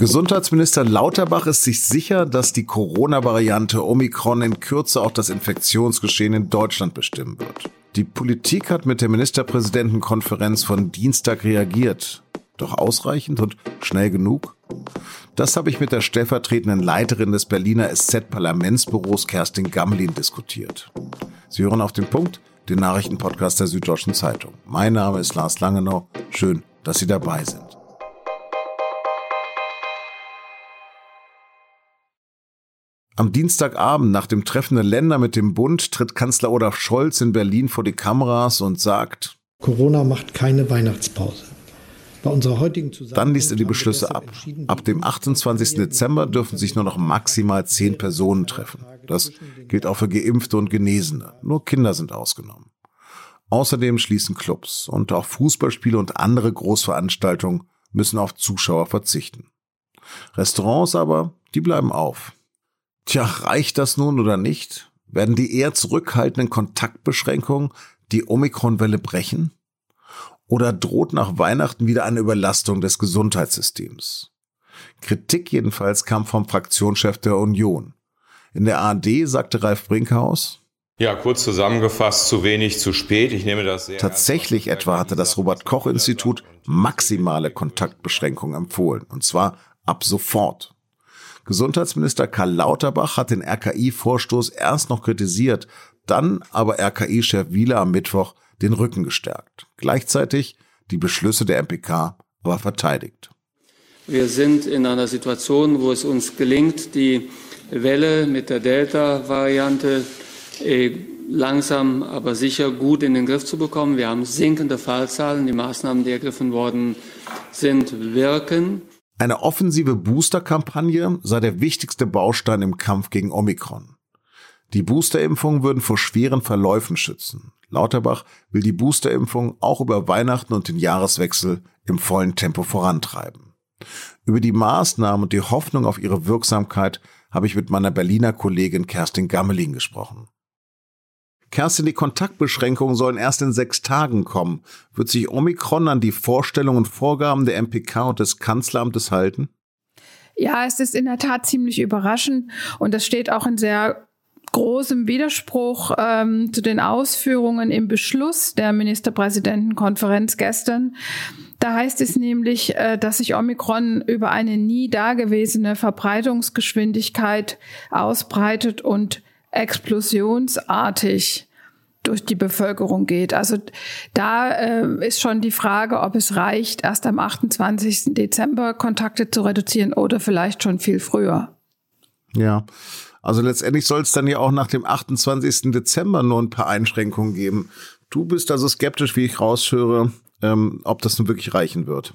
Gesundheitsminister Lauterbach ist sich sicher, dass die Corona-Variante Omikron in Kürze auch das Infektionsgeschehen in Deutschland bestimmen wird. Die Politik hat mit der Ministerpräsidentenkonferenz von Dienstag reagiert. Doch ausreichend und schnell genug? Das habe ich mit der stellvertretenden Leiterin des Berliner SZ-Parlamentsbüros Kerstin Gammelin diskutiert. Sie hören auf den Punkt, den Nachrichtenpodcast der Süddeutschen Zeitung. Mein Name ist Lars Langenau. Schön, dass Sie dabei sind. Am Dienstagabend nach dem Treffen der Länder mit dem Bund tritt Kanzler Olaf Scholz in Berlin vor die Kameras und sagt, Corona macht keine Weihnachtspause. Dann liest er die Beschlüsse ab. Ab dem 28. Dezember dürfen sich nur noch maximal zehn Personen treffen. Das gilt auch für Geimpfte und Genesene. Nur Kinder sind ausgenommen. Außerdem schließen Clubs und auch Fußballspiele und andere Großveranstaltungen müssen auf Zuschauer verzichten. Restaurants aber, die bleiben auf. Tja, reicht das nun oder nicht? Werden die eher zurückhaltenden Kontaktbeschränkungen die Omikronwelle brechen? Oder droht nach Weihnachten wieder eine Überlastung des Gesundheitssystems? Kritik jedenfalls kam vom Fraktionschef der Union. In der ARD sagte Ralf Brinkhaus, ja, kurz zusammengefasst, zu wenig, zu spät. Ich nehme das sehr. Tatsächlich etwa hatte das Robert Koch Institut maximale Kontaktbeschränkungen empfohlen. Und zwar ab sofort. Gesundheitsminister Karl Lauterbach hat den RKI-Vorstoß erst noch kritisiert, dann aber RKI-Chef Wieler am Mittwoch den Rücken gestärkt. Gleichzeitig die Beschlüsse der MPK aber verteidigt. Wir sind in einer Situation, wo es uns gelingt, die Welle mit der Delta-Variante äh, langsam, aber sicher gut in den Griff zu bekommen. Wir haben sinkende Fallzahlen. Die Maßnahmen, die ergriffen worden sind, wirken. Eine offensive Booster-Kampagne sei der wichtigste Baustein im Kampf gegen Omikron. Die Boosterimpfungen würden vor schweren Verläufen schützen. Lauterbach will die Boosterimpfung auch über Weihnachten und den Jahreswechsel im vollen Tempo vorantreiben. Über die Maßnahmen und die Hoffnung auf ihre Wirksamkeit habe ich mit meiner Berliner Kollegin Kerstin Gammelin gesprochen. Kerstin, die Kontaktbeschränkungen sollen erst in sechs Tagen kommen. Wird sich Omikron an die Vorstellungen und Vorgaben der MPK und des Kanzleramtes halten? Ja, es ist in der Tat ziemlich überraschend und das steht auch in sehr großem Widerspruch ähm, zu den Ausführungen im Beschluss der Ministerpräsidentenkonferenz gestern. Da heißt es nämlich, äh, dass sich Omikron über eine nie dagewesene Verbreitungsgeschwindigkeit ausbreitet und explosionsartig durch die Bevölkerung geht. Also da äh, ist schon die Frage, ob es reicht, erst am 28. Dezember Kontakte zu reduzieren oder vielleicht schon viel früher. Ja, also letztendlich soll es dann ja auch nach dem 28. Dezember nur ein paar Einschränkungen geben. Du bist also skeptisch, wie ich raushöre, ähm, ob das nun wirklich reichen wird.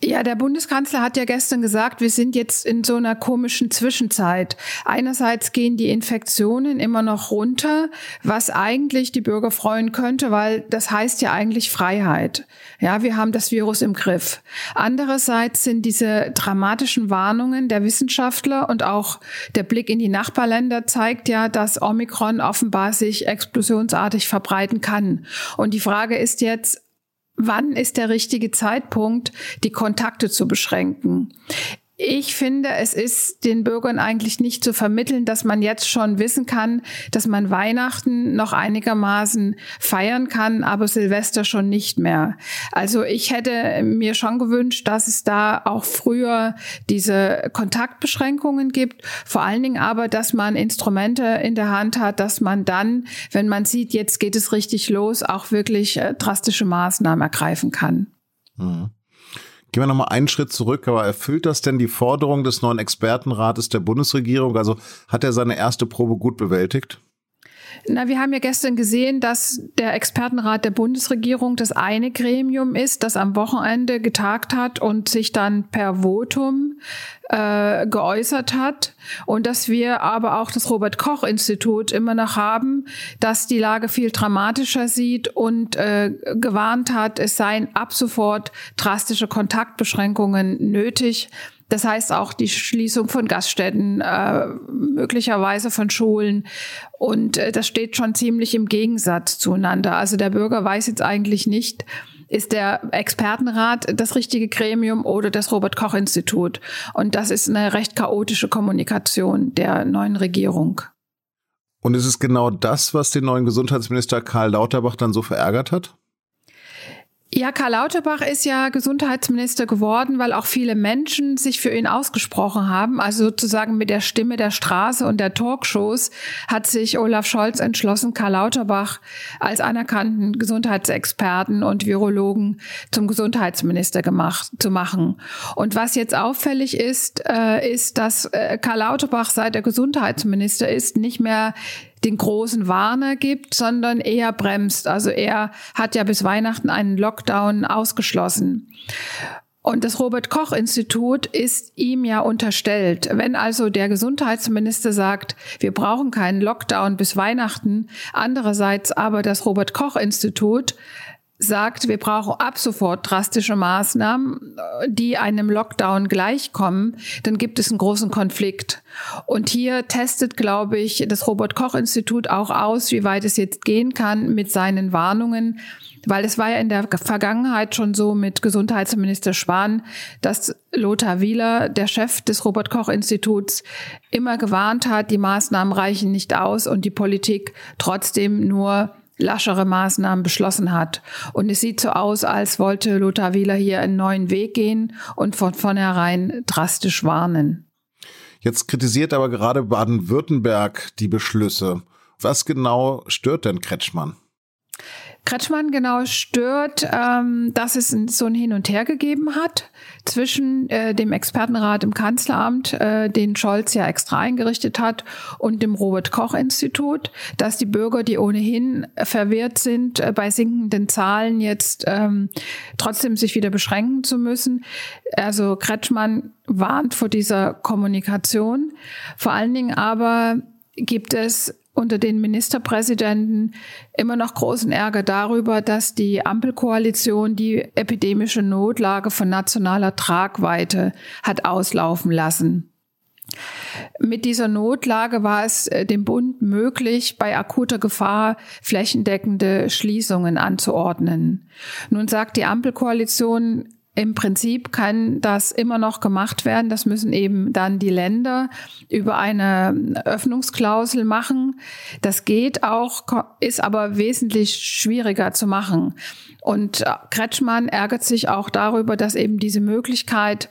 Ja, der Bundeskanzler hat ja gestern gesagt, wir sind jetzt in so einer komischen Zwischenzeit. Einerseits gehen die Infektionen immer noch runter, was eigentlich die Bürger freuen könnte, weil das heißt ja eigentlich Freiheit. Ja, wir haben das Virus im Griff. Andererseits sind diese dramatischen Warnungen der Wissenschaftler und auch der Blick in die Nachbarländer zeigt ja, dass Omikron offenbar sich explosionsartig verbreiten kann. Und die Frage ist jetzt, wann ist der richtige Zeitpunkt, die Kontakte zu beschränken. Ich finde, es ist den Bürgern eigentlich nicht zu vermitteln, dass man jetzt schon wissen kann, dass man Weihnachten noch einigermaßen feiern kann, aber Silvester schon nicht mehr. Also ich hätte mir schon gewünscht, dass es da auch früher diese Kontaktbeschränkungen gibt. Vor allen Dingen aber, dass man Instrumente in der Hand hat, dass man dann, wenn man sieht, jetzt geht es richtig los, auch wirklich äh, drastische Maßnahmen ergreifen kann. Mhm. Gehen wir nochmal einen Schritt zurück, aber erfüllt das denn die Forderung des neuen Expertenrates der Bundesregierung? Also hat er seine erste Probe gut bewältigt? Na, wir haben ja gestern gesehen, dass der Expertenrat der Bundesregierung das eine Gremium ist, das am Wochenende getagt hat und sich dann per Votum äh, geäußert hat. Und dass wir aber auch das Robert Koch Institut immer noch haben, das die Lage viel dramatischer sieht und äh, gewarnt hat, es seien ab sofort drastische Kontaktbeschränkungen nötig. Das heißt auch die Schließung von Gaststätten, äh, möglicherweise von Schulen. Und äh, das steht schon ziemlich im Gegensatz zueinander. Also der Bürger weiß jetzt eigentlich nicht, ist der Expertenrat das richtige Gremium oder das Robert Koch Institut. Und das ist eine recht chaotische Kommunikation der neuen Regierung. Und ist es genau das, was den neuen Gesundheitsminister Karl Lauterbach dann so verärgert hat? Ja, Karl Lauterbach ist ja Gesundheitsminister geworden, weil auch viele Menschen sich für ihn ausgesprochen haben. Also sozusagen mit der Stimme der Straße und der Talkshows hat sich Olaf Scholz entschlossen, Karl Lauterbach als anerkannten Gesundheitsexperten und Virologen zum Gesundheitsminister gemacht, zu machen. Und was jetzt auffällig ist, äh, ist, dass äh, Karl Lauterbach, seit er Gesundheitsminister ist, nicht mehr den großen Warner gibt, sondern eher bremst. Also er hat ja bis Weihnachten einen Lockdown ausgeschlossen. Und das Robert Koch Institut ist ihm ja unterstellt. Wenn also der Gesundheitsminister sagt, wir brauchen keinen Lockdown bis Weihnachten, andererseits aber das Robert Koch Institut sagt, wir brauchen ab sofort drastische Maßnahmen, die einem Lockdown gleichkommen, dann gibt es einen großen Konflikt. Und hier testet, glaube ich, das Robert Koch Institut auch aus, wie weit es jetzt gehen kann mit seinen Warnungen. Weil es war ja in der Vergangenheit schon so mit Gesundheitsminister Spahn, dass Lothar Wieler, der Chef des Robert Koch Instituts, immer gewarnt hat, die Maßnahmen reichen nicht aus und die Politik trotzdem nur laschere Maßnahmen beschlossen hat. Und es sieht so aus, als wollte Lothar Wieler hier einen neuen Weg gehen und von vornherein drastisch warnen. Jetzt kritisiert aber gerade Baden-Württemberg die Beschlüsse. Was genau stört denn Kretschmann? Kretschmann genau stört, ähm, dass es so ein Hin und Her gegeben hat zwischen äh, dem Expertenrat im Kanzleramt, äh, den Scholz ja extra eingerichtet hat, und dem Robert Koch Institut, dass die Bürger, die ohnehin verwirrt sind, äh, bei sinkenden Zahlen jetzt ähm, trotzdem sich wieder beschränken zu müssen. Also Kretschmann warnt vor dieser Kommunikation. Vor allen Dingen aber gibt es unter den Ministerpräsidenten immer noch großen Ärger darüber, dass die Ampelkoalition die epidemische Notlage von nationaler Tragweite hat auslaufen lassen. Mit dieser Notlage war es äh, dem Bund möglich, bei akuter Gefahr flächendeckende Schließungen anzuordnen. Nun sagt die Ampelkoalition, im Prinzip kann das immer noch gemacht werden. Das müssen eben dann die Länder über eine Öffnungsklausel machen. Das geht auch, ist aber wesentlich schwieriger zu machen. Und Kretschmann ärgert sich auch darüber, dass eben diese Möglichkeit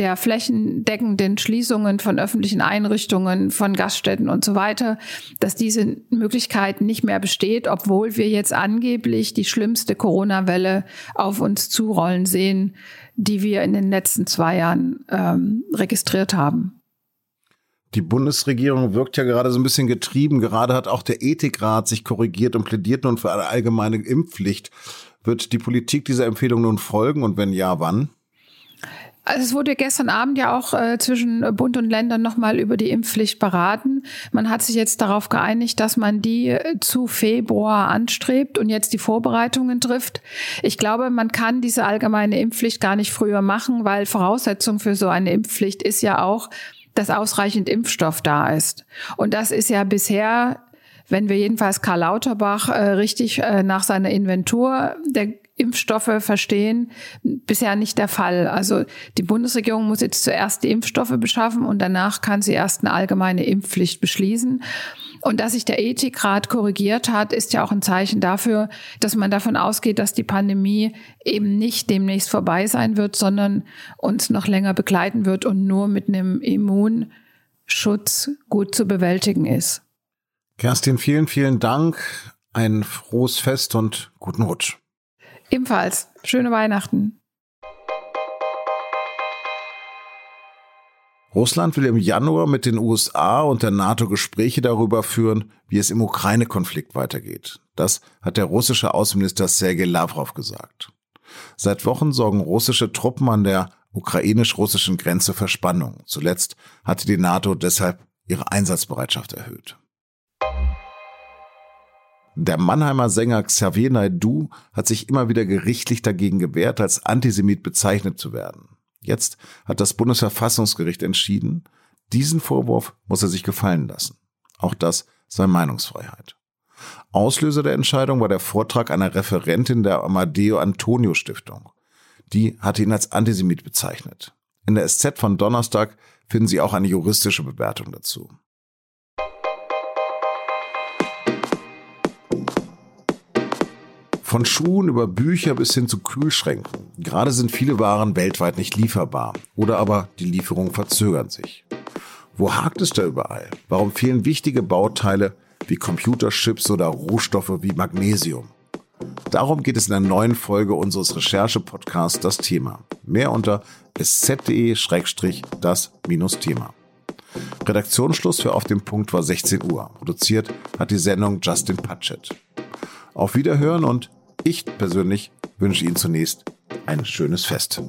der flächendeckenden Schließungen von öffentlichen Einrichtungen, von Gaststätten und so weiter, dass diese Möglichkeit nicht mehr besteht, obwohl wir jetzt angeblich die schlimmste Corona-Welle auf uns zurollen sehen, die wir in den letzten zwei Jahren ähm, registriert haben. Die Bundesregierung wirkt ja gerade so ein bisschen getrieben. Gerade hat auch der Ethikrat sich korrigiert und plädiert nun für eine allgemeine Impfpflicht. Wird die Politik dieser Empfehlung nun folgen und wenn ja, wann? Also es wurde gestern Abend ja auch äh, zwischen Bund und Ländern nochmal über die Impfpflicht beraten. Man hat sich jetzt darauf geeinigt, dass man die äh, zu Februar anstrebt und jetzt die Vorbereitungen trifft. Ich glaube, man kann diese allgemeine Impfpflicht gar nicht früher machen, weil Voraussetzung für so eine Impfpflicht ist ja auch, dass ausreichend Impfstoff da ist. Und das ist ja bisher wenn wir jedenfalls Karl Lauterbach äh, richtig äh, nach seiner Inventur der Impfstoffe verstehen, bisher nicht der Fall. Also die Bundesregierung muss jetzt zuerst die Impfstoffe beschaffen und danach kann sie erst eine allgemeine Impfpflicht beschließen. Und dass sich der Ethikrat korrigiert hat, ist ja auch ein Zeichen dafür, dass man davon ausgeht, dass die Pandemie eben nicht demnächst vorbei sein wird, sondern uns noch länger begleiten wird und nur mit einem Immunschutz gut zu bewältigen ist. Kerstin, vielen, vielen Dank. Ein frohes Fest und guten Rutsch. Ebenfalls. Schöne Weihnachten. Russland will im Januar mit den USA und der NATO Gespräche darüber führen, wie es im Ukraine-Konflikt weitergeht. Das hat der russische Außenminister Sergei Lavrov gesagt. Seit Wochen sorgen russische Truppen an der ukrainisch-russischen Grenze für Spannung. Zuletzt hatte die NATO deshalb ihre Einsatzbereitschaft erhöht. Der Mannheimer Sänger Xavier Naidoo hat sich immer wieder gerichtlich dagegen gewehrt, als Antisemit bezeichnet zu werden. Jetzt hat das Bundesverfassungsgericht entschieden, diesen Vorwurf muss er sich gefallen lassen. Auch das sei Meinungsfreiheit. Auslöser der Entscheidung war der Vortrag einer Referentin der Amadeo Antonio Stiftung. Die hatte ihn als Antisemit bezeichnet. In der SZ von Donnerstag finden Sie auch eine juristische Bewertung dazu. Von Schuhen über Bücher bis hin zu Kühlschränken. Gerade sind viele Waren weltweit nicht lieferbar oder aber die Lieferungen verzögern sich. Wo hakt es da überall? Warum fehlen wichtige Bauteile wie Computerchips oder Rohstoffe wie Magnesium? Darum geht es in der neuen Folge unseres Recherche-Podcasts Das Thema. Mehr unter sz.de-das-thema. Redaktionsschluss für Auf dem Punkt war 16 Uhr. Produziert hat die Sendung Justin Patchett. Auf Wiederhören und ich persönlich wünsche Ihnen zunächst ein schönes Fest.